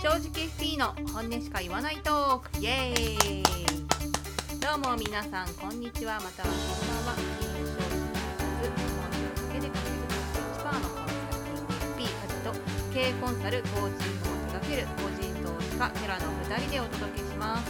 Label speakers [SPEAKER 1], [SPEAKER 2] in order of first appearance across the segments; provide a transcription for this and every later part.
[SPEAKER 1] 正直 FP の本音しか言わないトーク。イエーイ。どうも皆さんこんにちは。またはこんばんは金融商品開発日本だけで稼ぐ1%のコンサルティング FP 家事と経営コンサルコーチングを手掛ける個人投資家テラの2人でお届けします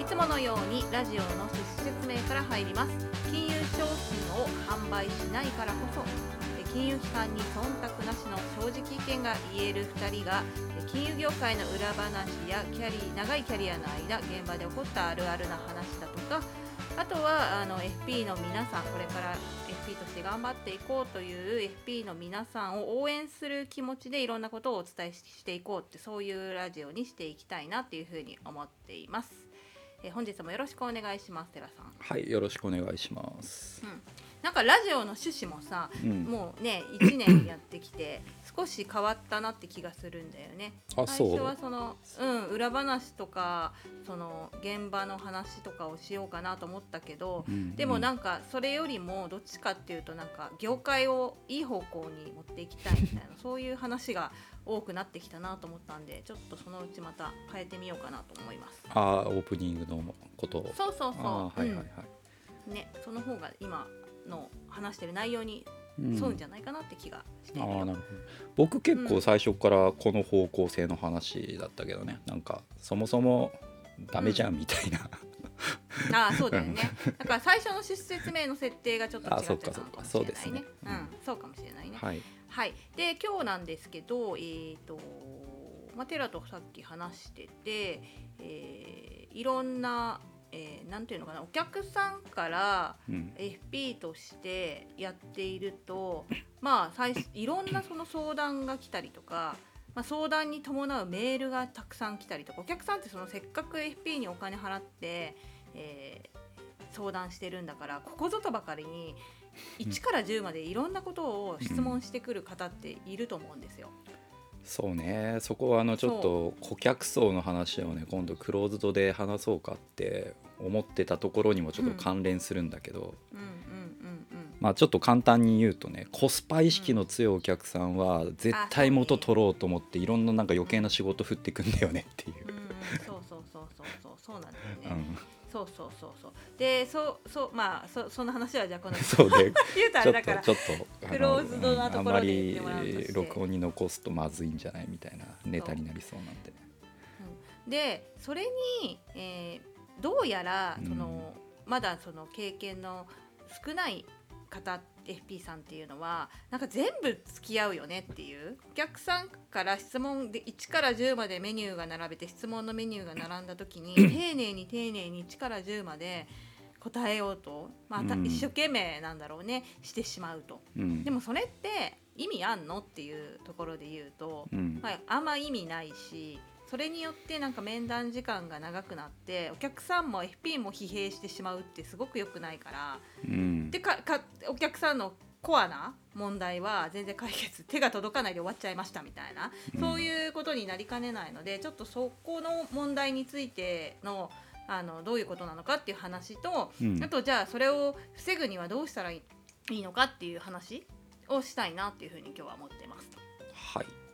[SPEAKER 1] いつものようにラジオの趣旨説明から入ります金融商品を販売しないからこそ金融機関に忖度なしの正直意見が言える2人がえ金融業界の裏話やキャリ長いキャリアの間現場で起こったあるあるな話だとかあとはあの FP の皆さんこれから FP として頑張っていこうという FP の皆さんを応援する気持ちでいろんなことをお伝えしていこうってそういうラジオにしていきたいなっていうふうに思っています。え本日もよろしくお願いします寺さん。
[SPEAKER 2] はい、よろしくお願いします。
[SPEAKER 1] うん、なんかラジオの趣旨もさ、
[SPEAKER 2] うん
[SPEAKER 1] もうね1年やってきて 少し変わったなって気がするんだよね。
[SPEAKER 2] あ、
[SPEAKER 1] 最初。はその、うん、裏話とかその現場の話とかをしようかなと思ったけど、
[SPEAKER 2] うん
[SPEAKER 1] でもなんかそれよりもどっちかっていうとなんか業界をいい方向に持っていきたいみたいな そういう話が多くなってきたなと思ったんでちょっとそのうちまた変えてみようかなと思います。
[SPEAKER 2] あー、オープニングのことを。
[SPEAKER 1] そうそうそう。
[SPEAKER 2] はいはいはい。
[SPEAKER 1] うんね、その方が今の話してる内容に
[SPEAKER 2] うん。
[SPEAKER 1] 沿うんじゃないかなって気がしてい
[SPEAKER 2] あ
[SPEAKER 1] るよ。
[SPEAKER 2] ーなるほど。僕結
[SPEAKER 1] うん
[SPEAKER 2] 構最初からこの方向性の話だったけどね、なんかそもそもダメじゃんみたいな、
[SPEAKER 1] ああそうだよね。だから最初の出説明の設定がちょっと違
[SPEAKER 2] あ
[SPEAKER 1] ってたのかもしれないね。
[SPEAKER 2] そうですね。
[SPEAKER 1] うん、そうかもしれないね。
[SPEAKER 2] はい。
[SPEAKER 1] はい。で今日なんですけど、えっ、とまあテラとさっき話してて、えーいろんな、えーなんていうのかなお客さんから
[SPEAKER 2] うん、
[SPEAKER 1] FP としてやっているとまあ最初いろんなその相談が来たりとか、まあ、相談に伴うメールがたくさん来たりとかお客さんってそのせっかく FP にお金払って、えー相談してるんだからここぞとばかりに1から10までいろんなことを質問してくる方っていると思うんですよ。
[SPEAKER 2] そうね。そこはあのちょっと顧客層の話をね今度クローズドで話そうかって思ってたところにもちょっと関連するんだけど、
[SPEAKER 1] うんうんうんうん。
[SPEAKER 2] まあちょっと簡単に言うとねコスパ意識の強いお客さんは絶対元取ろうと思っていろんななんか余計な仕事振ってくんだよねっていう。
[SPEAKER 1] そうそうそうそうそう。そうなんだ
[SPEAKER 2] う
[SPEAKER 1] よね。
[SPEAKER 2] ん、
[SPEAKER 1] そうそうそうそう。でそうそうまあそその話はじゃあこの
[SPEAKER 2] そうで
[SPEAKER 1] 言うとあ
[SPEAKER 2] ちょ
[SPEAKER 1] れだから
[SPEAKER 2] っとちょっと
[SPEAKER 1] クローズドなところで言って
[SPEAKER 2] うん
[SPEAKER 1] もらうとして
[SPEAKER 2] あんまり録音に残すとまずいんじゃないみたいなネタになりそうなんで。
[SPEAKER 1] でそれに、えーどうやら
[SPEAKER 2] うん。
[SPEAKER 1] その、まだその経験の少ない方 FP さんっていうのはなんか全部付き合うよねっていう。お客さんから質問で1から10までメニューが並べて質問のメニューが並んだ時に 丁寧に丁寧に1から10まで答えようと、まあた
[SPEAKER 2] うん。
[SPEAKER 1] 一生懸命なんだろうね。してしまうと。
[SPEAKER 2] うん。
[SPEAKER 1] でもそれって意味あんの？っていうところで言うと、
[SPEAKER 2] うん。
[SPEAKER 1] まあ、あんま意味ないしそれによってなんか面談時間が長くなってお客さんも FP も疲弊してしまうってすごく良くないから
[SPEAKER 2] うん
[SPEAKER 1] でかかお客さんのコアな問題は全然解決手が届かないで終わっちゃいましたみたいな、
[SPEAKER 2] うん
[SPEAKER 1] そういうことになりかねないのでちょっとそこの問題についてのあのどういうことなのかっていう話と、
[SPEAKER 2] うん
[SPEAKER 1] あとじゃあそれを防ぐにはどうしたらいいのかっていう話をしたいなっていうふうに今日は思ってます。
[SPEAKER 2] はい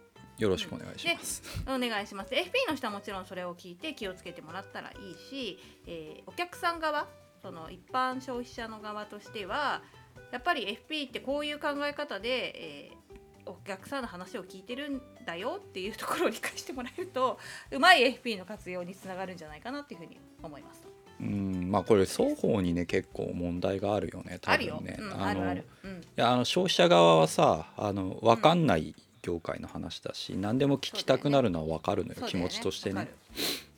[SPEAKER 2] よろしくお願いします、
[SPEAKER 1] お願いします。FP の人はもちろんそれを聞いて気をつけてもらったらいいし、えーお客さん側その一般消費者の側としてはやっぱり FP ってこういう考え方で、えーお客さんの話を聞いてるんだよっていうところを理解してもらえるとうまい FP の活用につながるんじゃないかなっていうふうに思います。
[SPEAKER 2] うんまあこれ双方にね結構問題があるよね多
[SPEAKER 1] あるよ、
[SPEAKER 2] 分ね
[SPEAKER 1] うん、
[SPEAKER 2] の
[SPEAKER 1] ある。ある、うん、
[SPEAKER 2] いやあの消費者側はさあの分かんない業界の話だし、何でも聞きたくなるのは分かるのよ
[SPEAKER 1] そうだよ
[SPEAKER 2] 気持ちとしてね。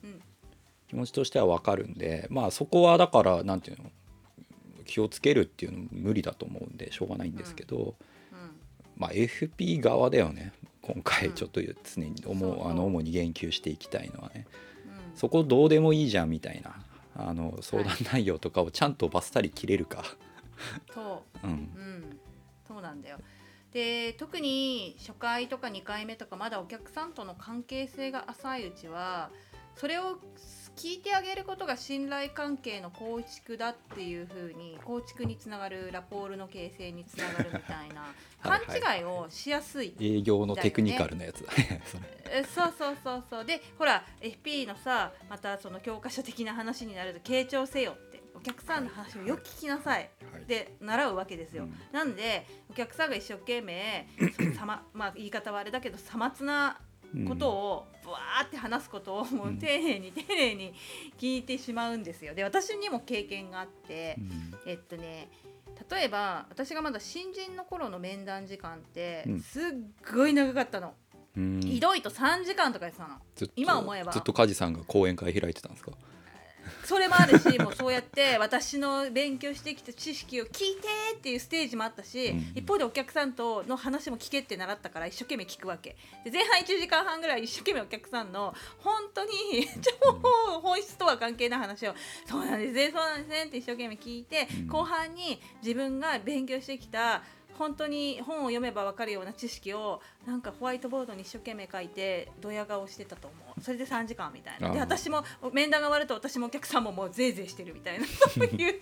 [SPEAKER 1] うん。
[SPEAKER 2] 気持ちとしては分かるんでまあそこはだからなんていうの気をつけるっていうのも無理だと思うんでしょうがないんですけど、
[SPEAKER 1] うん。
[SPEAKER 2] まあ FP 側だよね。今回
[SPEAKER 1] うん。
[SPEAKER 2] ちょっと常に思う、
[SPEAKER 1] そうそう。
[SPEAKER 2] あの主に言及していきたいのはね。
[SPEAKER 1] うん。
[SPEAKER 2] そこどうでもいいじゃんみたいなあの相談内容とかをちゃんとバッサリ切れるか、
[SPEAKER 1] そう。
[SPEAKER 2] うん。
[SPEAKER 1] うん、そうなんだよ。で特に初回とか2回目とかまだお客さんとの関係性が浅いうちはそれを聞いてあげることが信頼関係の構築だっていうふうに構築につながるラポールの形成につながるみたいな勘違い。をしやすい。
[SPEAKER 2] 営業のテクニカルなやつだね。そ
[SPEAKER 1] そうそうそう。そうでほら FP のさまたその教科書的な話になると傾聴せよってお客さんの話をよく聞きなさい
[SPEAKER 2] はい
[SPEAKER 1] で習うわけですよ、
[SPEAKER 2] うん。
[SPEAKER 1] なんでお客さんが一生懸命さま、まあ、言い方はあれだけどさまつなことをぶわーって話すことをもう
[SPEAKER 2] うん。
[SPEAKER 1] 丁寧に丁寧に聞いてしまうんですよ。で私にも経験があって
[SPEAKER 2] う、ん。
[SPEAKER 1] えっとね例えば私がまだ新人の頃の面談時間って
[SPEAKER 2] うん。
[SPEAKER 1] すっごい長かったの、
[SPEAKER 2] うん。
[SPEAKER 1] ひどいと3時間とかやってたの。今思えば。
[SPEAKER 2] ずっと梶さんが講演会開いてたんですか？
[SPEAKER 1] それもあるし もうそうやって私の勉強してきた知識を聞いてっていうステージもあったし、
[SPEAKER 2] うん。
[SPEAKER 1] 一方でお客さんとの話も聞けって習ったから一生懸命聞くわけ。で前半1時間半ぐらい一生懸命お客さんの本当に 超本質とは関係ない話を「そうなんですねそうなんですね」って一生懸命聞いて、
[SPEAKER 2] うん。
[SPEAKER 1] 後半に自分が勉強してきた本当に本を読めば分かるような知識をなんかホワイトボードに一生懸命書いてドヤ顔してたと思う。それで3時間みたいな。で私も面談が終わると私もお客さんももうぜいぜいしてるみたいな。そういう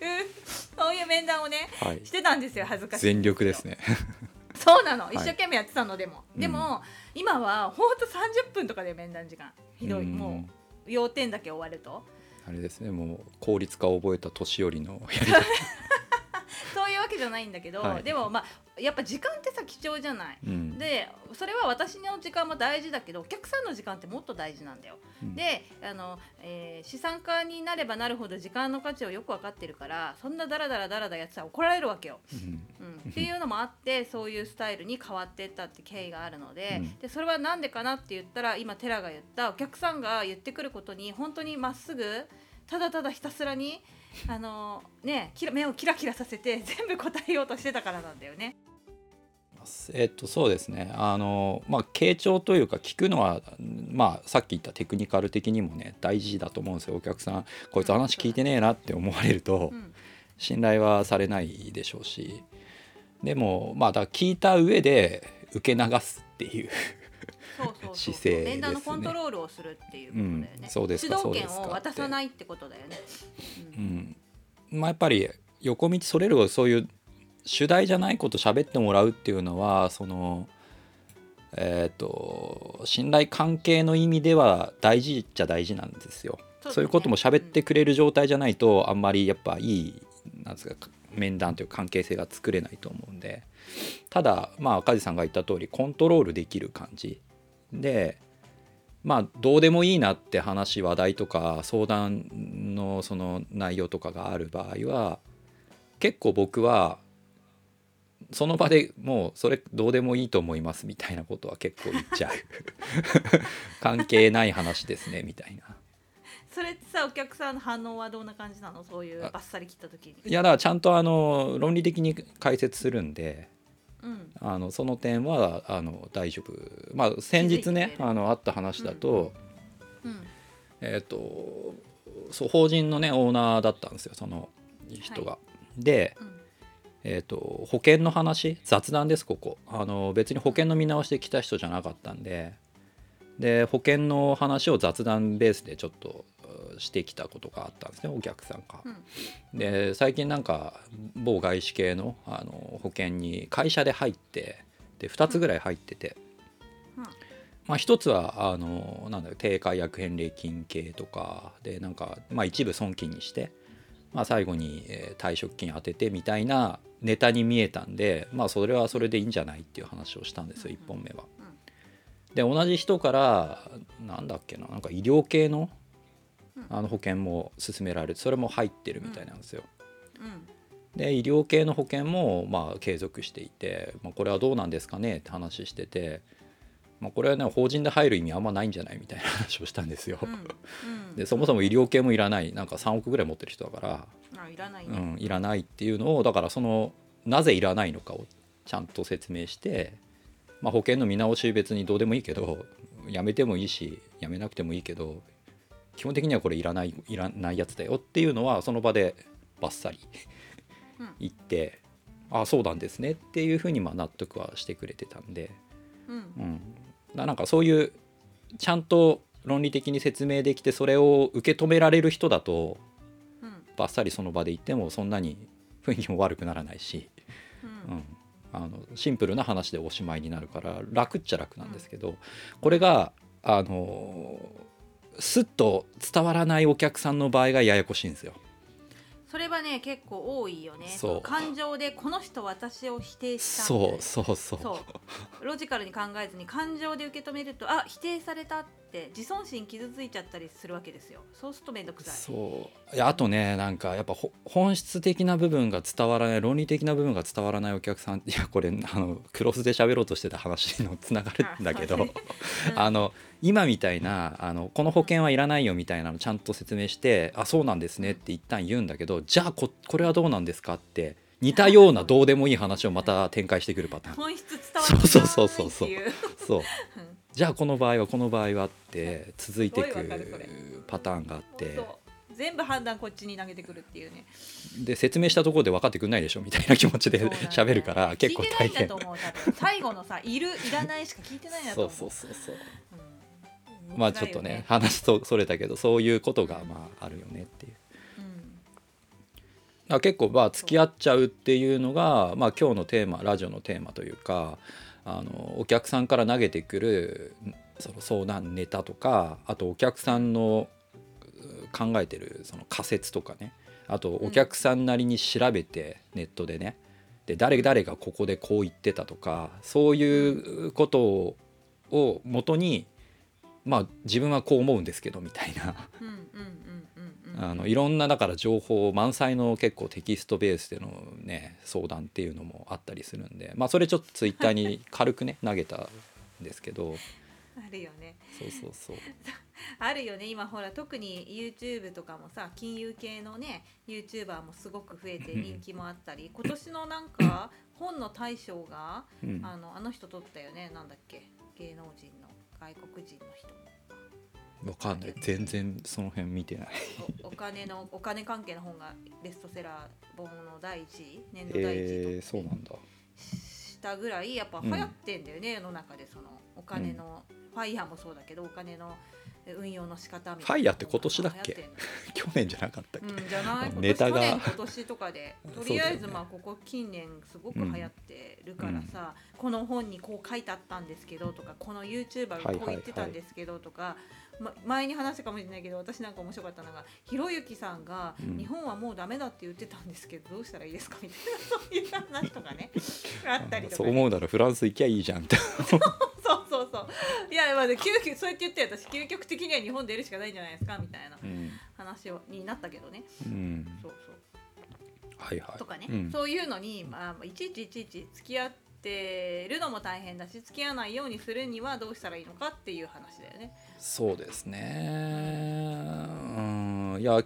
[SPEAKER 1] そういう面談をね
[SPEAKER 2] はい。
[SPEAKER 1] してたんですよ恥ずかしい
[SPEAKER 2] 全力ですね。
[SPEAKER 1] そうなの。
[SPEAKER 2] い。
[SPEAKER 1] 一生懸命やってたのでも、
[SPEAKER 2] うん。
[SPEAKER 1] でも今はほんと30分とかで面談時間。ひどい、
[SPEAKER 2] うん。
[SPEAKER 1] もう要点だけ終わると。
[SPEAKER 2] あれですね。もう効率化を覚えた年寄りのやり方
[SPEAKER 1] けじゃないんだけど、
[SPEAKER 2] はい。
[SPEAKER 1] でもまあやっぱ時間ってさ貴重じゃない。
[SPEAKER 2] うん。
[SPEAKER 1] でそれは私の時間も大事だけどお客さんの時間ってもっと大事なんだよ。
[SPEAKER 2] うん。
[SPEAKER 1] であの、えー資産家になればなるほど時間の価値をよく分かってるからそんなダラダラダラダラやってたら怒られるわけよ。
[SPEAKER 2] うん。
[SPEAKER 1] うん、っていうのもあってそういうスタイルに変わっていったって経緯があるので,、
[SPEAKER 2] うん。
[SPEAKER 1] でそれは何でかなって言ったら今テラが言ったお客さんが言ってくることに本当にまっすぐただただひたすらにあの、ね、目をキラキラさせて 全部答えようとしてたからなんだよね。
[SPEAKER 2] えっとそうですね。あのまあ傾聴というか聞くのはまあさっき言ったテクニカル的にもね大事だと思うんですよ。お客さんこいつ話聞いてねえなって思われると
[SPEAKER 1] うん。
[SPEAKER 2] 信頼はされないでしょうし。でもまあだ聞いた上で受け流すっていう
[SPEAKER 1] そうそうそう
[SPEAKER 2] 姿勢ですね。
[SPEAKER 1] 面談のコントロールをするっていうことだよね。
[SPEAKER 2] うん。そうですか
[SPEAKER 1] 主導権
[SPEAKER 2] そうですか。
[SPEAKER 1] を渡さないってことだよね。う
[SPEAKER 2] うん。んまあやっぱり横道それるそういう主題じゃないこと喋ってもらうっていうのはそのえっ、と信頼関係の意味では大事っちゃ大事なんですよ。
[SPEAKER 1] そうだね。
[SPEAKER 2] そういうことも喋ってくれる状態じゃないとあんまりやっぱいいなんですか面談という関係性が作れないと思うんで。ただまあ梶さんが言った通りコントロールできる感じでまあどうでもいいなって話話題とか相談のその内容とかがある場合は結構僕はその場でもうそれどうでもいいと思いますみたいなことは結構言っちゃう 関係ない話ですねみたいな。
[SPEAKER 1] それってさお客さんの反応はどんな感じなの？そういう
[SPEAKER 2] あ
[SPEAKER 1] バッサリ切った時に。
[SPEAKER 2] いやだからちゃんとあの論理的に解説するんで
[SPEAKER 1] うん。
[SPEAKER 2] あのその点はあの大丈夫。まあ先日ねあのあった話だと、
[SPEAKER 1] うん
[SPEAKER 2] えっ、とそう法人のねオーナーだったんですよその人が。で、
[SPEAKER 1] うん。
[SPEAKER 2] えー、と保険の話雑談ですここ。あの別に保険の見直しで来た人じゃなかったんで。で保険の話を雑談ベースでちょっとうしてきたことがあったんですねお客さんが。
[SPEAKER 1] うん。
[SPEAKER 2] で最近なんか某外資系のあの保険に会社で入ってで2つぐらい入ってて、
[SPEAKER 1] うん。
[SPEAKER 2] まあ、1つはあのなんだろう低解約返礼金系とかでなんか、まあ、一部損金にして、まあ、最後に、えー退職金当ててみたいなネタに見えたんで、まあ、それはそれでいいんじゃないっていう話をしたんですよ1本目は。
[SPEAKER 1] うん
[SPEAKER 2] で同じ人からなんだっけななんか医療系の
[SPEAKER 1] うん
[SPEAKER 2] あの保険も勧められてそれも入ってるみたいなんですよ。
[SPEAKER 1] うん
[SPEAKER 2] で医療系の保険もまあ継続していて、まあ、これはどうなんですかねって話してて、まあ、これはね法人で入る意味あんまないんじゃないみたいな話をしたんですよ。
[SPEAKER 1] うんうん
[SPEAKER 2] でそもそも医療系もいらないなんか3億ぐらい持ってる人だから、
[SPEAKER 1] あいらないね。
[SPEAKER 2] うん、いらないっていうのをだからそのなぜいらないのかをちゃんと説明して、まあ、保険の見直し別にどうでもいいけどやめてもいいしやめなくてもいいけど基本的にはこれいらないいらないやつだよっていうのはその場でバッサリ
[SPEAKER 1] うん。
[SPEAKER 2] 言って、ああそうなんですねっていうふうにまあ納得はしてくれてたんで、
[SPEAKER 1] うん。
[SPEAKER 2] うん、だなんかそういうちゃんと論理的に説明できてそれを受け止められる人だと
[SPEAKER 1] うん。
[SPEAKER 2] バッサリその場で言ってもそんなに雰囲気も悪くならないし、
[SPEAKER 1] う
[SPEAKER 2] うん。ん、あのシンプルな話でおしまいになるから楽っちゃ楽なんですけどこれがあのすっと伝わらないお客さんの場合がややこしいんですよ。
[SPEAKER 1] それはね結構多いよね。
[SPEAKER 2] そう。
[SPEAKER 1] 感情でこの人私を否定した
[SPEAKER 2] そうそうそう。
[SPEAKER 1] ロジカルに考えずに感情で受け止めるとあ否定されたって自尊心傷ついちゃったりするわけですよ。そうすると面倒くさい。
[SPEAKER 2] そう。いやあとねなんかやっぱほ本質的な部分が伝わらない論理的な部分が伝わらないお客さん いやこれあのクロスで喋ろうとしてた話のつながるんだけど
[SPEAKER 1] あ
[SPEAKER 2] の今みたいなあのこの保険はいらないよみたいなのちゃんと説明してあそうなんですねって一旦言うんだけどじゃあここれはどうなんですかって似たようなどうでもいい話をまた展開してくるパターン。
[SPEAKER 1] 本質伝わってない
[SPEAKER 2] そう。そうそうそう
[SPEAKER 1] っていう。
[SPEAKER 2] そう。
[SPEAKER 1] うん
[SPEAKER 2] じゃあこの場合はこの場合はって続いていくパターンがあって。
[SPEAKER 1] 全部判断こっちに投げてくるっていうね。
[SPEAKER 2] で説明したところで分かってくんないでしょみたいな気持ちで喋るから結構大変。
[SPEAKER 1] 最後のさいるいらないしか聞いてないんだと
[SPEAKER 2] そう。
[SPEAKER 1] 思う
[SPEAKER 2] そうそうそう。
[SPEAKER 1] うん。
[SPEAKER 2] まあちょっとね話とそれたけどそういうことがまああるよねっていう。
[SPEAKER 1] うん。
[SPEAKER 2] 結構まあ付き合っちゃうっていうのが、まあ、今日のテーマラジオのテーマというかあのお客さんから投げてくるその相談ネタとかあとお客さんの考えてるその仮説とかね。あとお客さんなりに調べてネットでね。で誰々がここでこう言ってたとかそういうことをを元にまあ自分はこう思うんですけどみたいな。あのいろんなだから情報満載の結構テキストベースでのね相談っていうのもあったりするんでまあそれちょっとツイッターに軽くね 投げたんですけど。
[SPEAKER 1] あるよね。
[SPEAKER 2] そうそうそう。
[SPEAKER 1] あるよね。今ほら特に YouTube とかもさ金融系のね YouTuber もすごく増えて人気もあったり今年のなんか 本の大賞が
[SPEAKER 2] うん。
[SPEAKER 1] あのあの人取ったよね。なんだっけ。芸能人の外国人の人
[SPEAKER 2] わかんない。全然その辺見てない。
[SPEAKER 1] おお金のお金関係の本がベストセラー本の第一位？年度第一位
[SPEAKER 2] えー、そうなんだ。
[SPEAKER 1] したぐらいやっぱ流行ってんだよね、世の中で。そのお金の、ファイヤーもそうだけどお金の運用の仕方みたいな
[SPEAKER 2] ファイヤーって今年だっけ？去年じゃなかったっけ、
[SPEAKER 1] うん、じゃない。
[SPEAKER 2] ネタが。
[SPEAKER 1] 今年とかで。とりあえずまあここ近年すごく流行ってるからさ、この本にこう書いてあったんですけどとかこの YouTuber がこう言ってたんですけどとか、ま、前に話したかもしれないけど私なんか面白かったのがひろゆきさんが、
[SPEAKER 2] うん。
[SPEAKER 1] 日本はもうダメだって言ってたんですけどどうしたらいいですかみたいなそういう話とかね あったりとかね、
[SPEAKER 2] そう思うならフランス行きゃいいじゃんって。
[SPEAKER 1] そうそうそう。いやまあ究極そうやって言って私究極的には日本出るしかないんじゃないですかみたいな
[SPEAKER 2] うん、
[SPEAKER 1] 話をになったけどね。
[SPEAKER 2] うん、
[SPEAKER 1] そうそう。
[SPEAKER 2] はいはい。
[SPEAKER 1] とかね、
[SPEAKER 2] うん、
[SPEAKER 1] そういうのに、まあ、いちいちいちいち付き合ってるのも大変だし付き合わないようにするにはどうしたらいいのかっていう話だよね。
[SPEAKER 2] そうですね。うん。いや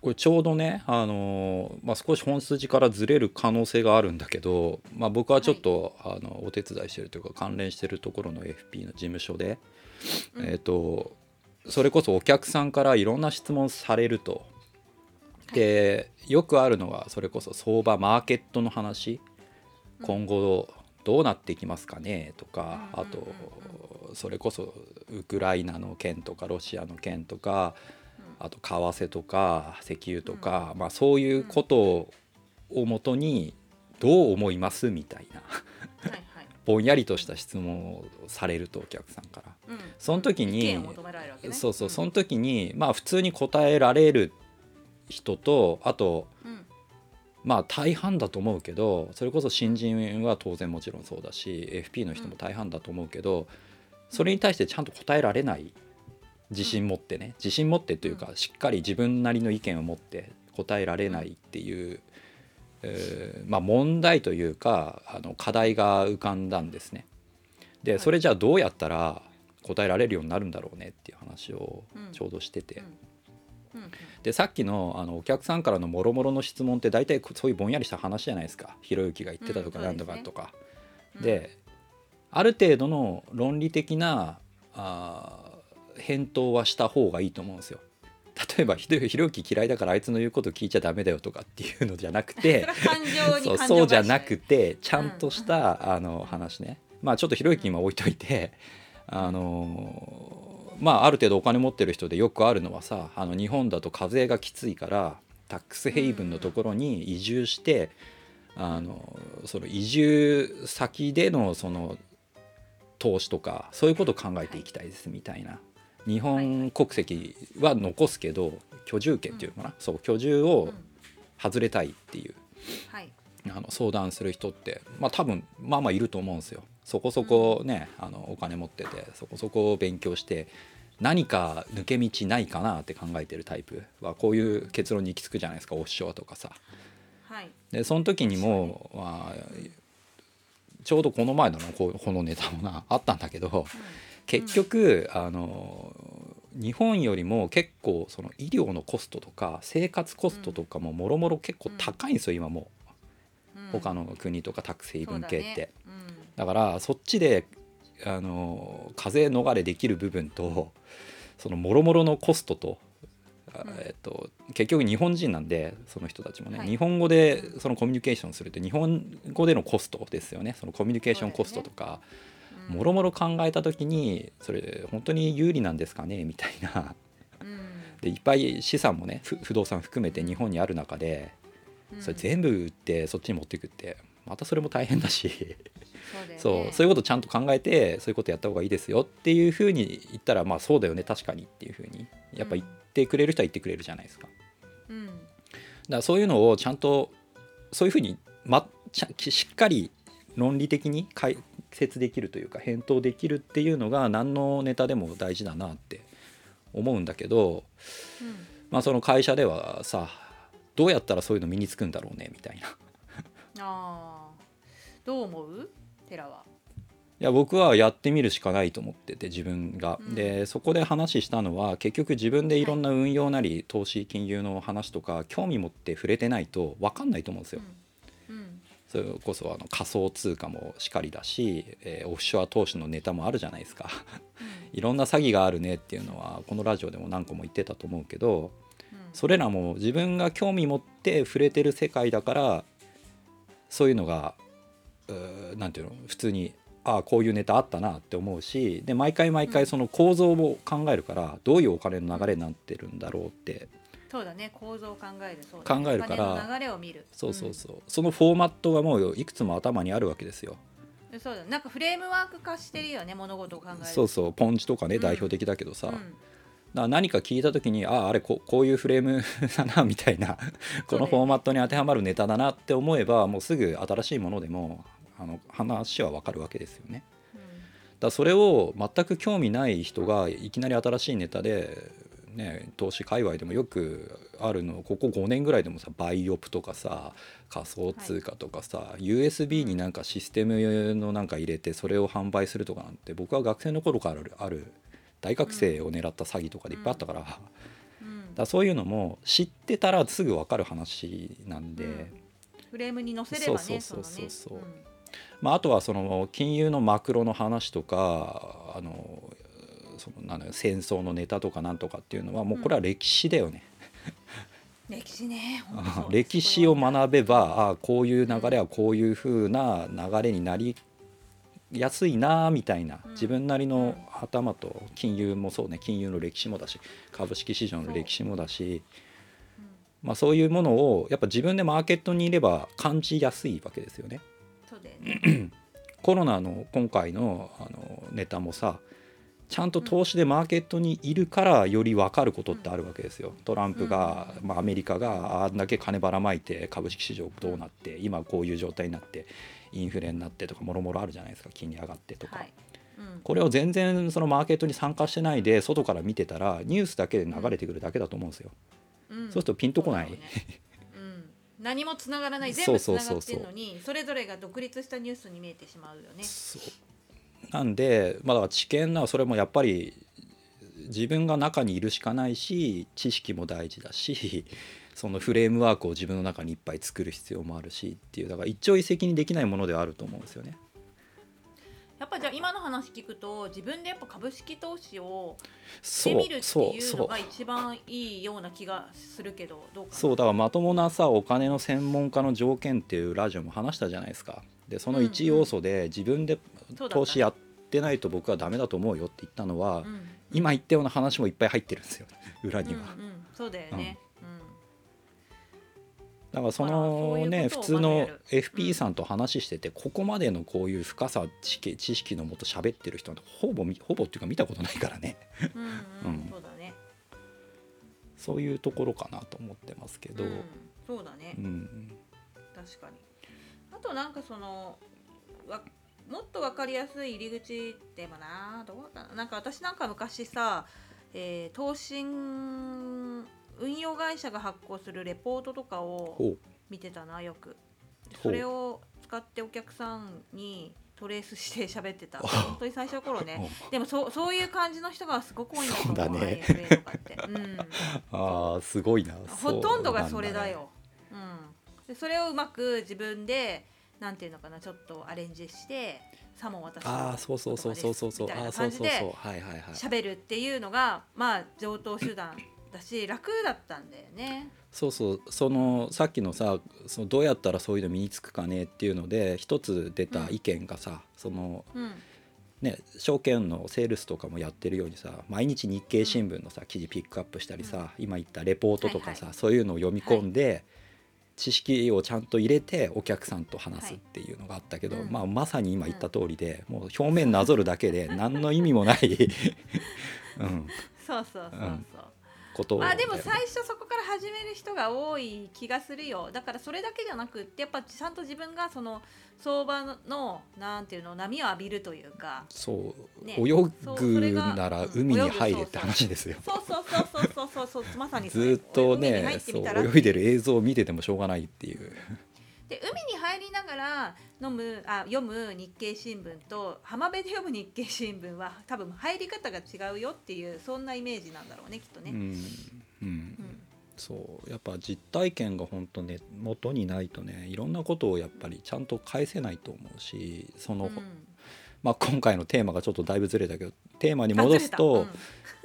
[SPEAKER 2] これちょうどね、あのまあ、少し本筋からずれる可能性があるんだけど、まあ、僕はちょっと、あのお手伝いしてるというか関連してるところの FP の事務所で、
[SPEAKER 1] うん。
[SPEAKER 2] えっ、とそれこそお客さんからいろんな質問されると。でよくあるのがそれこそ相場マーケットの話。
[SPEAKER 1] うん
[SPEAKER 2] 今後どうなっていきますかね？とかあとそれこそウクライナの件とかロシアの件とかあと為替とか石油とか、まあ、そういうことをもとにどう思います？みたいな。ぼんやりとした質問をされるとお客さんから。
[SPEAKER 1] うん、
[SPEAKER 2] その時に。そうそうそ
[SPEAKER 1] ん。
[SPEAKER 2] の時にまあ普通に答えられる人とあと
[SPEAKER 1] うん
[SPEAKER 2] まあ大半だと思うけどそれこそ新人は当然もちろんそうだし FP の人も大半だと思うけどそれに対してちゃんと答えられない自信持ってね自信持ってというかしっかり自分なりの意見を持って答えられないっていう、えーまあ、問題というかあの課題が浮かんだんですね。でそれじゃあどうやったら答えられるようになるんだろうねっていう話をちょうどしてて。
[SPEAKER 1] うんうん
[SPEAKER 2] でさっきのあのお客さんからのもろもろの質問って大体そういうぼんやりした話じゃないですか。ひろゆきが言ってたとか
[SPEAKER 1] うん
[SPEAKER 2] なんとかとか。
[SPEAKER 1] うん。
[SPEAKER 2] である程度の論理的なあー返答はした方がいいと思うんですよ。例えばひろゆき嫌いだからあいつの言うこと聞いちゃダメだよとかっていうのじゃなく
[SPEAKER 1] そ
[SPEAKER 2] て そうそうじゃなくてちゃんとした、あの話ね。まあちょっとひろゆき今置いといて、あのーまあある程度お金持ってる人でよくあるのはさあの日本だと課税がきついからタックスヘイブンのところに移住して、あのその移住先でのその投資とかそういうことを考えていきたいですみたいな、日本国籍は残すけど居住権っていうのかな、そう居住
[SPEAKER 1] う
[SPEAKER 2] を
[SPEAKER 1] ん
[SPEAKER 2] 外れたいっていう。
[SPEAKER 1] はい。
[SPEAKER 2] あの相談する人ってまあ多分まあまあいると思うんですよ。そこそこね、あのお金持っててそこそこ勉強して何か抜け道ないかなって考えてるタイプはこういう結論に行き着くじゃないですかオフショアとかさ。
[SPEAKER 1] はい。
[SPEAKER 2] でその時にも、まあ、ちょうどこの前だなこのネタもなあったんだけど結局、あの日本よりも結構その医療のコストとか生活コストとかももろもろ結構高いんですよ今も。
[SPEAKER 1] うん。
[SPEAKER 2] う他の国とかタックスヘイブン系って。
[SPEAKER 1] だ
[SPEAKER 2] からそっちであの課税逃れできる部分とそのもろもろのコストと,、えっと結局日本人なんでその人たちもね、
[SPEAKER 1] はい。
[SPEAKER 2] 日本語でそのコミュニケーションするって日本語でのコストですよね。そのコミュニケーションコストとか。
[SPEAKER 1] うん。
[SPEAKER 2] もろもろ考えた時にそれ本当に有利なんですかね？みたいな。
[SPEAKER 1] うん。
[SPEAKER 2] でいっぱい資産もねふ不動産含めて日本にある中で
[SPEAKER 1] うん。
[SPEAKER 2] それ全部売ってそっちに持っていくってまたそれも大変だし。
[SPEAKER 1] そうね。
[SPEAKER 2] そうそういうことちゃんと考えてそういうことやった方がいいですよっていうふうに言ったらまあそうだよね確かにっていうふうに。やっぱ言ってくれる人は言ってくれるじゃないですか。だか
[SPEAKER 1] うん
[SPEAKER 2] らそういうのをちゃんとそういうふうに、ま、ちゃしっかり論理的に解説できるというか返答できるっていうのが何のネタでも大事だなって思うんだけど、
[SPEAKER 1] うん。
[SPEAKER 2] まあ、その会社ではさどうやったらそういうの身につくんだろうねみたいな。
[SPEAKER 1] ああどう思う？寺は。い
[SPEAKER 2] や僕はやってみるしかないと思ってて自分が、
[SPEAKER 1] うん。
[SPEAKER 2] でそこで話したのは結局自分でいろんな運用なり、投資金融の話とか興味持って触れてないと分かんないと思うんですよ。
[SPEAKER 1] うん。うん。
[SPEAKER 2] それこそあの仮想通貨もしかりだし、えーオフショア投資のネタもあるじゃないですか。いろんな詐欺があるねっていうのはこのラジオでも何個も言ってたと思うけど
[SPEAKER 1] うん。
[SPEAKER 2] それらも自分が興味持って触れてる世界だからそういうのがうーなんていうの普通にああこういうネタあったなって思うしで毎回毎
[SPEAKER 1] うん。
[SPEAKER 2] 回その構造を考えるからどういうお金の流れになってるんだろうって。
[SPEAKER 1] そうだね。構造を考える。そうだね。
[SPEAKER 2] 考えるから
[SPEAKER 1] 流れを見る。
[SPEAKER 2] そうそうそう。そのフォーマットがもういくつも頭にあるわけですよ。
[SPEAKER 1] うんそうだなんかフレームワーク化してるよね物事を考える
[SPEAKER 2] そうそう。ポンチとかね
[SPEAKER 1] うん
[SPEAKER 2] 代表的だけどさ、
[SPEAKER 1] うん。
[SPEAKER 2] だ何か聞いた時にあああれここういうフレーム だなみたいな。このフォーマットに当てはまるネタだなって思えばもうすぐ新しいものでもあの話はわかるわけですよね。
[SPEAKER 1] うん。
[SPEAKER 2] だそれを全く興味ない人がいきなり新しいネタで、ね、投資界隈でもよくあるのここ5年ぐらいでもさバイオプとかさ仮想通貨とかさ、USB になんかシステムのなんか入れてそれを販売するとかなんて僕は学生の頃からある大学生を狙った詐欺とかでいっぱいあったから,、だそういうのも知ってたらすぐ分かる話なんで。
[SPEAKER 1] うん。フレームに載せればね
[SPEAKER 2] そうそうそうそうまあ、あとはその金融のマクロの話とかあのそのなん戦争のネタとかなんとかっていうのはもうこれは歴史だよね。
[SPEAKER 1] う ん歴史ね
[SPEAKER 2] 歴史を学べばあこういう流れはこういう風な流れになりやすいなみたいな
[SPEAKER 1] うん。
[SPEAKER 2] 自分なりの頭と金融もそうね金融の歴史もだし株式市場の歴史もだし
[SPEAKER 1] う。ん
[SPEAKER 2] まあ、そういうものをやっぱ自分でマーケットにいれば感じやすいわけですよね。コロナの今回のあのネタもさちゃんと投資でマーケットにいるからより分かることってあるわけですよ。トランプが、まあ、アメリカがあんだけ金ばらまいて株式市場どうなって今こういう状態になってインフレになってとかもろもろあるじゃないですか。金利上がってとか、
[SPEAKER 1] はい。うん。
[SPEAKER 2] これを全然そのマーケットに参加してないで外から見てたらニュースだけで流れてくるだけだと思うんですよ。
[SPEAKER 1] うん。
[SPEAKER 2] そうするとピンとこない。
[SPEAKER 1] ねうん 何もつながらない全部つながっ
[SPEAKER 2] そう。そうそう
[SPEAKER 1] てるのにそれぞれが独立したニュースに見えてしまうよね。
[SPEAKER 2] なんで、まあ、だから知見なそれもやっぱり自分が中にいるしかないし知識も大事だしそのフレームワークを自分の中にいっぱい作る必要もあるしっていうだから一朝一夕にできないものではあると思うんですよね。
[SPEAKER 1] やっぱじゃあ今の話聞くと自分でやっぱ株式投資を
[SPEAKER 2] そう
[SPEAKER 1] してみるっていうのが一番いいような気がするけどどうかな？
[SPEAKER 2] そうだからまともなさお金の専門家の条件っていうラジオも話したじゃないですか。でその一要素で自分で投資やってないと僕はダメだと思うよって言ったのは、
[SPEAKER 1] うん。
[SPEAKER 2] 今言ったような話もいっぱい入ってるんですよ裏には、
[SPEAKER 1] うんうん、そうだよね、うん
[SPEAKER 2] だからそのね普通の FP さんと話してて、ここまでのこういう深さ知識知識のもと喋ってる人なんてほぼみほぼっていうか見たことないからね。
[SPEAKER 1] うんそうだね。
[SPEAKER 2] そういうところかなと思ってますけど、
[SPEAKER 1] うん、そうだね。
[SPEAKER 2] うん。
[SPEAKER 1] 確かに。あとなんかそのわもっと分かりやすい入り口ってもなどうかななんか私なんか昔さ、えー、投信運用会社が発行するレポートとかを見てたなよく。
[SPEAKER 2] ほ
[SPEAKER 1] そうれを使ってお客さんにトレースして喋ってた。
[SPEAKER 2] あ
[SPEAKER 1] 本当に最初の頃ね。でもそうそういう感じの人がすごく多いんだと思う
[SPEAKER 2] そうだね
[SPEAKER 1] うん、
[SPEAKER 2] ああすごいな。
[SPEAKER 1] ほとんどがそれだ
[SPEAKER 2] ね
[SPEAKER 1] よ。うん、でそれをうまく自分でなんていうのかなちょっとアレンジしてさも私の
[SPEAKER 2] ああそうそうそうそうそうそう。そ
[SPEAKER 1] な感じで
[SPEAKER 2] うそうそう。はいはいはい。
[SPEAKER 1] 喋るっていうのがまあ上等手段だし楽だったんだよね。
[SPEAKER 2] そうそう。そのさっきのさそのどうやったらそういうの身につくかねっていうので一つ出た意見がさ、その
[SPEAKER 1] うん。
[SPEAKER 2] ね証券のセールスとかもやってるようにさ毎日日経新聞のさ記事ピックアップしたりさ、今言ったレポートとかさ、
[SPEAKER 1] はい
[SPEAKER 2] そういうのを読み込んで、知識をちゃんと入れてお客さんと話すっていうのがあったけど、
[SPEAKER 1] はい。うん
[SPEAKER 2] まあ、まさに今言った通りで、もう表面なぞるだけで何の意味もない、うん、
[SPEAKER 1] そうそうそうそう。
[SPEAKER 2] うんこと
[SPEAKER 1] まあでも最初そこから始める人が多い気がするよ。だからそれだけじゃなくってやっぱちゃんと自分がその相場のなんていうの波を浴びるというか。
[SPEAKER 2] そう、
[SPEAKER 1] ね。
[SPEAKER 2] 泳ぐ
[SPEAKER 1] が
[SPEAKER 2] なら
[SPEAKER 1] うん
[SPEAKER 2] 海に入れって話ですよ。
[SPEAKER 1] そうそうそうそうそうそうそうまさに
[SPEAKER 2] ずーっとねそう泳いでる映像を見ててもしょうがないっていう。
[SPEAKER 1] で海に入りながら飲むあ読む日経新聞と浜辺で読む日経新聞は多分入り方が違うよっていうそんなイメージなんだろうねきっとね。
[SPEAKER 2] うんうん。
[SPEAKER 1] うん。
[SPEAKER 2] そう。やっぱ実体験が本当ね元にないとねいろんなことをやっぱりちゃんと返せないと思うしその、
[SPEAKER 1] うん。
[SPEAKER 2] まあ、今回のテーマがちょっとだいぶずれたけどテーマに戻す
[SPEAKER 1] あ
[SPEAKER 2] と、
[SPEAKER 1] ず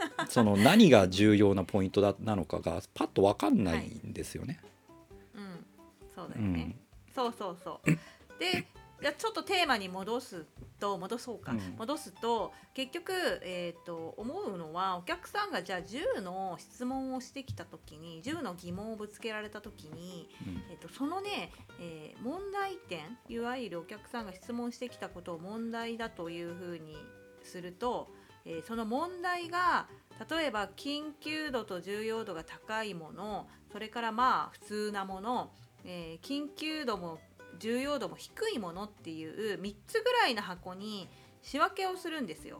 [SPEAKER 1] れた。
[SPEAKER 2] その何が重要なポイントだなのかがパッと分かんないんですよね。
[SPEAKER 1] うん。うんそうだ
[SPEAKER 2] う
[SPEAKER 1] よね。
[SPEAKER 2] ん
[SPEAKER 1] そうそうそう。でじゃあちょっとテーマに戻すと戻そうか、
[SPEAKER 2] うん。
[SPEAKER 1] 戻すと結局、えー、と思うのはお客さんがじゃあ10の質問をしてきた時に10の疑問をぶつけられた時に、
[SPEAKER 2] うん。
[SPEAKER 1] えー、とそのね、えー問題点いわゆるお客さんが質問してきたことを問題だというふうにすると、えーその問題が例えば緊急度と重要度が高いものそれからまあ普通なもの、えー緊急度も重要度も低いものっていう3つぐらいの箱に仕分けをするんですよ。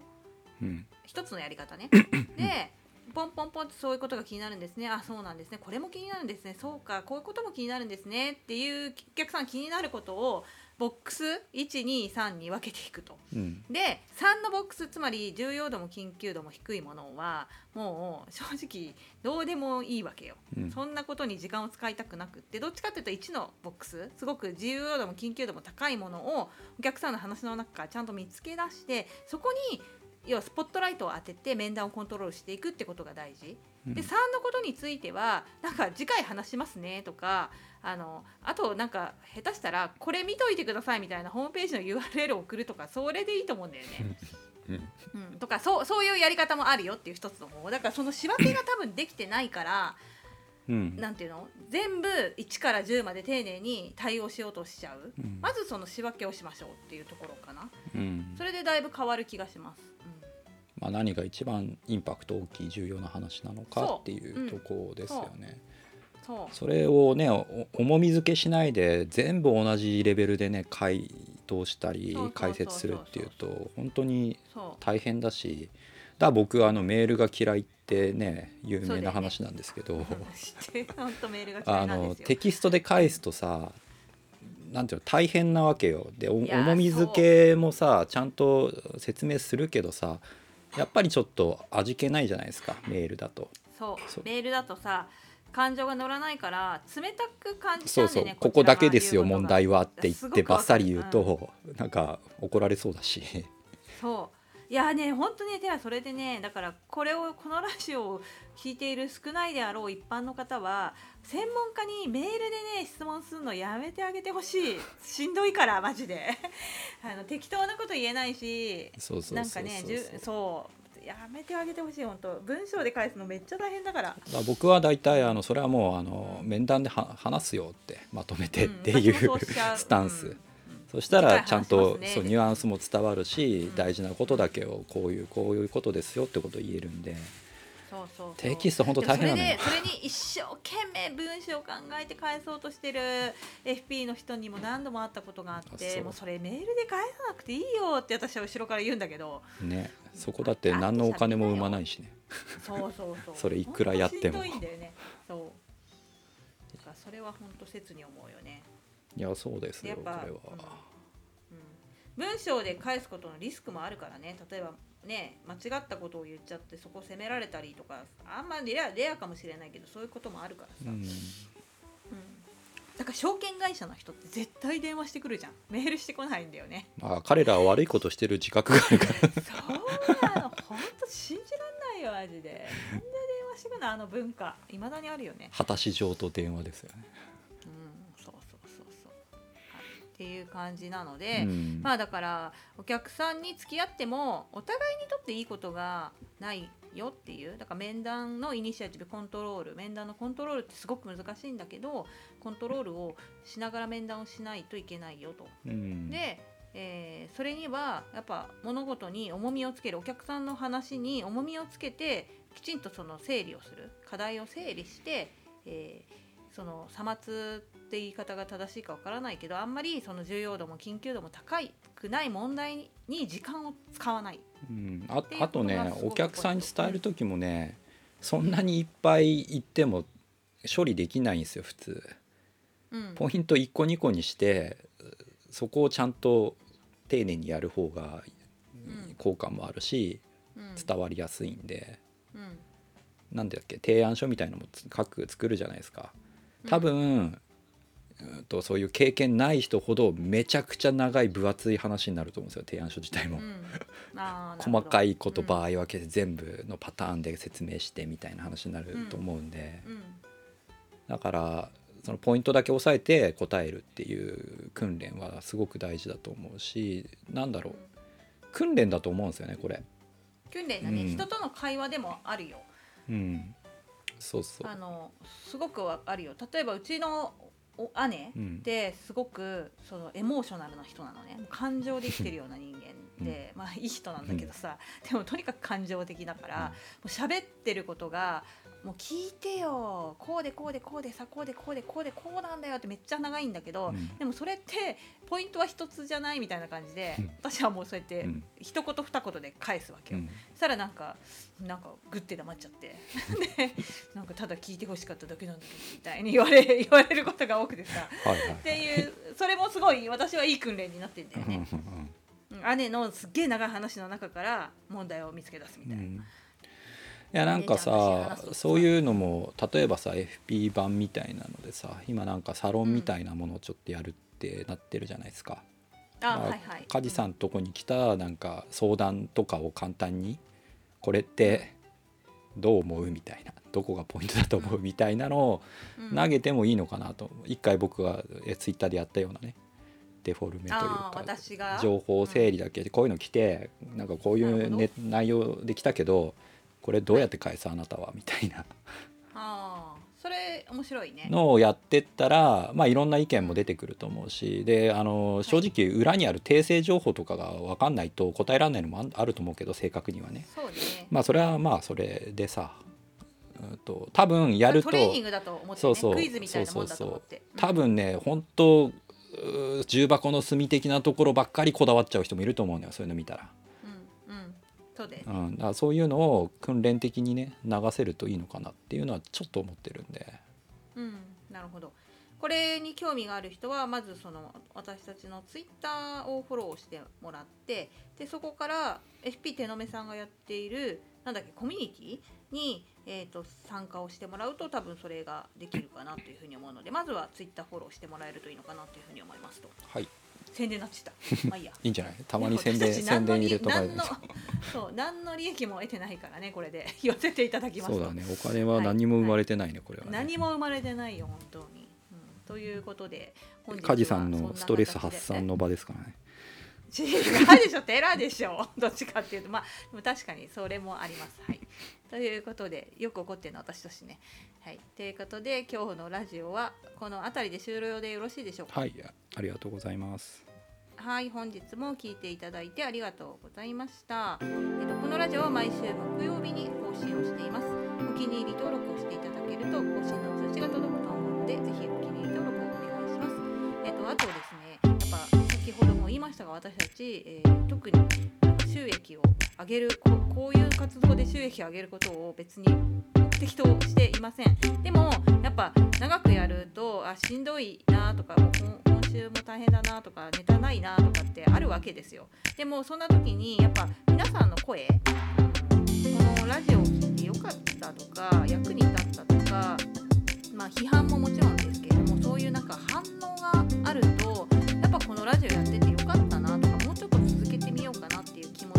[SPEAKER 2] うん。
[SPEAKER 1] 一つのやり方ね。でポンポンポンとそういうことが気になるんですね。あそうなんですね。これも気になるんですね。そうかこういうことも気になるんですね。っていうお客さん気になることをボックス123に分けていくと。
[SPEAKER 2] うん
[SPEAKER 1] で3のボックスつまり重要度も緊急度も低いものはもう正直どうでもいいわけよ。
[SPEAKER 2] うん
[SPEAKER 1] そんなことに時間を使いたくなくってどっちかっていうと1のボックスすごく重要度も緊急度も高いものをお客さんの話の中からちゃんと見つけ出してそこに要はスポットライトを当てて面談をコントロールしていくってことが大事。
[SPEAKER 2] うん
[SPEAKER 1] で3のことについてはなんか次回話しますねとかあのあとなんか下手したらこれ見といてくださいみたいなホームページの URL を送るとかそれでいいと思うんだよね。
[SPEAKER 2] うん。
[SPEAKER 1] うん、とかそうそういうやり方もあるよっていう一つの方法。だからその仕分けが多分できてないから
[SPEAKER 2] うん。
[SPEAKER 1] なんていうの？全部1から10まで丁寧に対応しようとしちゃう。
[SPEAKER 2] うん。
[SPEAKER 1] まずその仕分けをしましょうっていうところかな。
[SPEAKER 2] うん。
[SPEAKER 1] それでだいぶ変わる気がします。
[SPEAKER 2] まあ、何が一番インパクト大きい重要な話なのかっていうところですよね。
[SPEAKER 1] う。ん、そ
[SPEAKER 2] れをねお重み付けしないで全部同じレベルでね回答したり解説するっていうと本当に大変だしだ僕はあのメールが嫌いってね有名な話なんですけど、あ。のテキストで返すとさなんていうの大変なわけよ。で重み付けもさちゃんと説明するけどさやっぱりちょっと味気ないじゃないですかメールだと。
[SPEAKER 1] そう。メールだとさ感情が乗らないから冷たく感じち
[SPEAKER 2] そうそう
[SPEAKER 1] ゃうんでね
[SPEAKER 2] ここだけですよ問題はって言って
[SPEAKER 1] すごくわかる。
[SPEAKER 2] バッサリ言うと、なんか怒られそうだし。
[SPEAKER 1] そう。いやね本当にねてはそれでねだからこれをこのラジオを聞いている少ないであろう一般の方は専門家にメールでね質問するのやめてあげてほしい。しんどいからマジで。あの適当なこと言えないしなんかねじゅそうやめてあげてほしい本当。文章で返すのめっちゃ大変だから。
[SPEAKER 2] だから僕は大体あのそれはもうあの面談では話すよってまとめてっていう、
[SPEAKER 1] うん。
[SPEAKER 2] スタンス、
[SPEAKER 1] うん。
[SPEAKER 2] そしたらちゃんと
[SPEAKER 1] ね
[SPEAKER 2] そうニュアンスも伝わるし、
[SPEAKER 1] ん。
[SPEAKER 2] 大事なことだけをこういうこういうことですよってことを言えるんでテキスト本当大変なのよ。
[SPEAKER 1] それに一生懸命文章を考えて返そうとしてる FP の人にも何度も会ったことがあってもうそれメールで返さなくていいよって私は後ろから言うんだけど。
[SPEAKER 2] ねそこだって何のお金も生まないしね。
[SPEAKER 1] そうそうそう。
[SPEAKER 2] それいくらやっても。
[SPEAKER 1] しんどいんだよね。そう。だからそれは本当切に思うよね。
[SPEAKER 2] いやそうですよこれは、
[SPEAKER 1] うん。文章で返すことのリスクもあるからね。例えばね間違ったことを言っちゃってそこ責められたりとかあんまレアレアかもしれないけどそういうこともあるからさ、
[SPEAKER 2] うん。
[SPEAKER 1] うん。だから証券会社の人って絶対電話してくるじゃん。メールしてこないんだよね。
[SPEAKER 2] まあ彼らは悪いことしてる自覚があるから。
[SPEAKER 1] そうなの。本当信じらんないよマジで。なんで電話してくるのあの文化。いまだにあるよね。
[SPEAKER 2] 果たし状と電話ですよね、
[SPEAKER 1] っていう感じなので、
[SPEAKER 2] うん
[SPEAKER 1] まあだからお客さんに付き合ってもお互いにとっていいことがないよっていうだから面談のイニシアチブコントロール面談のコントロールってすごく難しいんだけどコントロールをしながら面談をしないといけないよと。
[SPEAKER 2] うん
[SPEAKER 1] で、えーそれにはやっぱ物事に重みをつけるお客さんの話に重みをつけてきちんとその整理をする課題を整理して、えーそのさまつって言い方が正しいかわからないけどあんまりその重要度も緊急度も高くない問題に時間を使わない。
[SPEAKER 2] うん、ああとねお客さんに伝える時もねそんなにいっぱい言っても処理できないんですよ普通。
[SPEAKER 1] うん。
[SPEAKER 2] ポイント1個2個にしてそこをちゃんと丁寧にやる方が
[SPEAKER 1] うん
[SPEAKER 2] 効果もあるし
[SPEAKER 1] うん。
[SPEAKER 2] 伝わりやすいんで。
[SPEAKER 1] うん。
[SPEAKER 2] なんだっけ提案書みたいなのもつ書く作るじゃないですか多分、うんとそういう経験ない人ほどめちゃくちゃ長い分厚い話になると思うんですよ提案書自体も。
[SPEAKER 1] う。ん。
[SPEAKER 2] 細かいこと場合分けて全部のパターンで説明してみたいな話になると思うんで、
[SPEAKER 1] どうん。
[SPEAKER 2] だからそのポイントだけ押さえて答えるっていう訓練はすごく大事だと思うしなんだろう。訓練だと思うんですよねこれ。
[SPEAKER 1] 訓練だね、
[SPEAKER 2] うん。
[SPEAKER 1] 人との会話でもあるよ。
[SPEAKER 2] うん、そうそう。
[SPEAKER 1] あのすごくわあるよ。例えばうちのお姉
[SPEAKER 2] うん
[SPEAKER 1] ってすごくそのエモーショナルな人なのね。感情で生きてるような人間で、まあいい人なんだけどさ、でもとにかく感情的だから、もう喋ってることがもう聞いてよ。こうでこうでこうでさこうでこうでこうでこうなんだよってめっちゃ長いんだけど、
[SPEAKER 2] うん。
[SPEAKER 1] でもそれってポイントは一つじゃないみたいな感じで、
[SPEAKER 2] うん。
[SPEAKER 1] 私はもうそうやって
[SPEAKER 2] うん。
[SPEAKER 1] 一言二言で返すわけよ。
[SPEAKER 2] うん。
[SPEAKER 1] そしたらなんかなんかグッて黙っちゃって。でなんかただ聞いてほしかっただけなんだけどみたいに言われ 言われることが多くてさ。っていうそれもすごい私はいい訓練になってんだよね、姉のすっげえ長い話の中から問題を見つけ出すみたいな、
[SPEAKER 2] やなんかさそう。いうのも例えばさ FP 版みたいなのでさ今なんかサロンみたいなものをちょっとやるってなってるじゃないですか。
[SPEAKER 1] あ
[SPEAKER 2] まあ
[SPEAKER 1] はいはい。
[SPEAKER 2] 梶さんとこに来たなんか相談とかを簡単にこれってどう思うみたいなどこがポイントだと思うみたいなのを
[SPEAKER 1] うん。
[SPEAKER 2] 投げてもいいのかなと。一回僕がえツイッターでやったようなねデフォルメというか情報整理だけでこういうの来てなんかこういう、ね、内容で来たけどこれどうやって返すあなたはみたいな。
[SPEAKER 1] ああそれ面白いね。
[SPEAKER 2] のをやってったら、まあ、いろんな意見も出てくると思うしであの正直裏にある訂正情報とかが分かんないと答えられないのもああると思うけど正確にはね。
[SPEAKER 1] そうね。
[SPEAKER 2] まあそれはまあそれでさ、うん、と多分やると
[SPEAKER 1] トレーニングだと思って、ね、
[SPEAKER 2] そうそう
[SPEAKER 1] クイズみたいなもんだと思って。
[SPEAKER 2] 多分ね本当重箱の隅的なところばっかりこだわっちゃう人もいると思うのよそういうの見たら。
[SPEAKER 1] そうで、
[SPEAKER 2] うん、だそういうのを訓練的にね流せるといいのかなっていうのはちょっと思ってるんで。
[SPEAKER 1] うん、なるほど。これに興味がある人はまずその私たちのツイッターをフォローしてもらってでそこから FP 手のめさんがやっているなんだっけコミュニティに、えー、と参加をしてもらうと多分それができるかなというふうに思うのでまずはツイッターフォローしてもらえるといいのかなというふうに思いますと
[SPEAKER 2] はい
[SPEAKER 1] 宣伝になってた。まあいいや。
[SPEAKER 2] いいんじゃない？たまに宣伝宣伝入れとか
[SPEAKER 1] 何の そう何の利益も得てないからねこれで。言わせていただきますと。
[SPEAKER 2] そうだね。お金は何も生まれてないね、これはね。
[SPEAKER 1] 何も生まれてないよ本当に、うん、ということで
[SPEAKER 2] 梶さんのストレス発散の場ですからね。
[SPEAKER 1] 違うでしょ。寺でしょ。どっちかっていうと。まあ確かにそれもあります。はい。ということでよく怒ってるのは私としてね。はい。ということで今日のラジオはこの辺りで終了でよろしいでしょうか？
[SPEAKER 2] はい。ありがとうございます
[SPEAKER 1] はい本日も聞いていただいてありがとうございました、えっと、このラジオは毎週木曜日に更新をしています。お気に入り登録をしていただけると更新の通知が届くと思うのでぜひお気に入り登録をお願いします。えっとあとですねやっぱ先ほども言いましたが私たち、えー特に収益を上げるここういう活動で収益を上げることを別に目的としていません。でもやっぱ長くやるとあしんどいなとかもう今今週も大変だなとかネタないなとかってあるわけですよ。でもそんな時にやっぱ皆さんの声このラジオを聴いてよかったとか役に立ったとかまあ批判ももちろんですけれどもそういうなんか反応があるとやっぱこのラジオやっててよかったなとかもうちょっと続けてみようかなっていう気持ち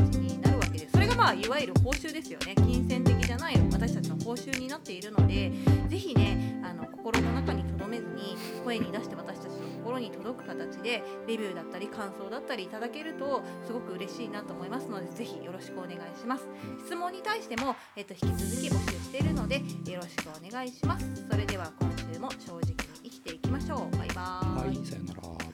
[SPEAKER 1] まあいわゆる報酬ですよね。金銭的じゃない私たちの報酬になっているのでぜひねあの心の中に留めずに声に出して私たちの心に届く形でレビューだったり感想だったりいただけるとすごく嬉しいなと思いますのでぜひよろしくお願いします。質問に対しても、えっと、引き続き募集しているのでよろしくお願いします。それでは今週も正直に生きていきましょう。バイバーイ。さよなら。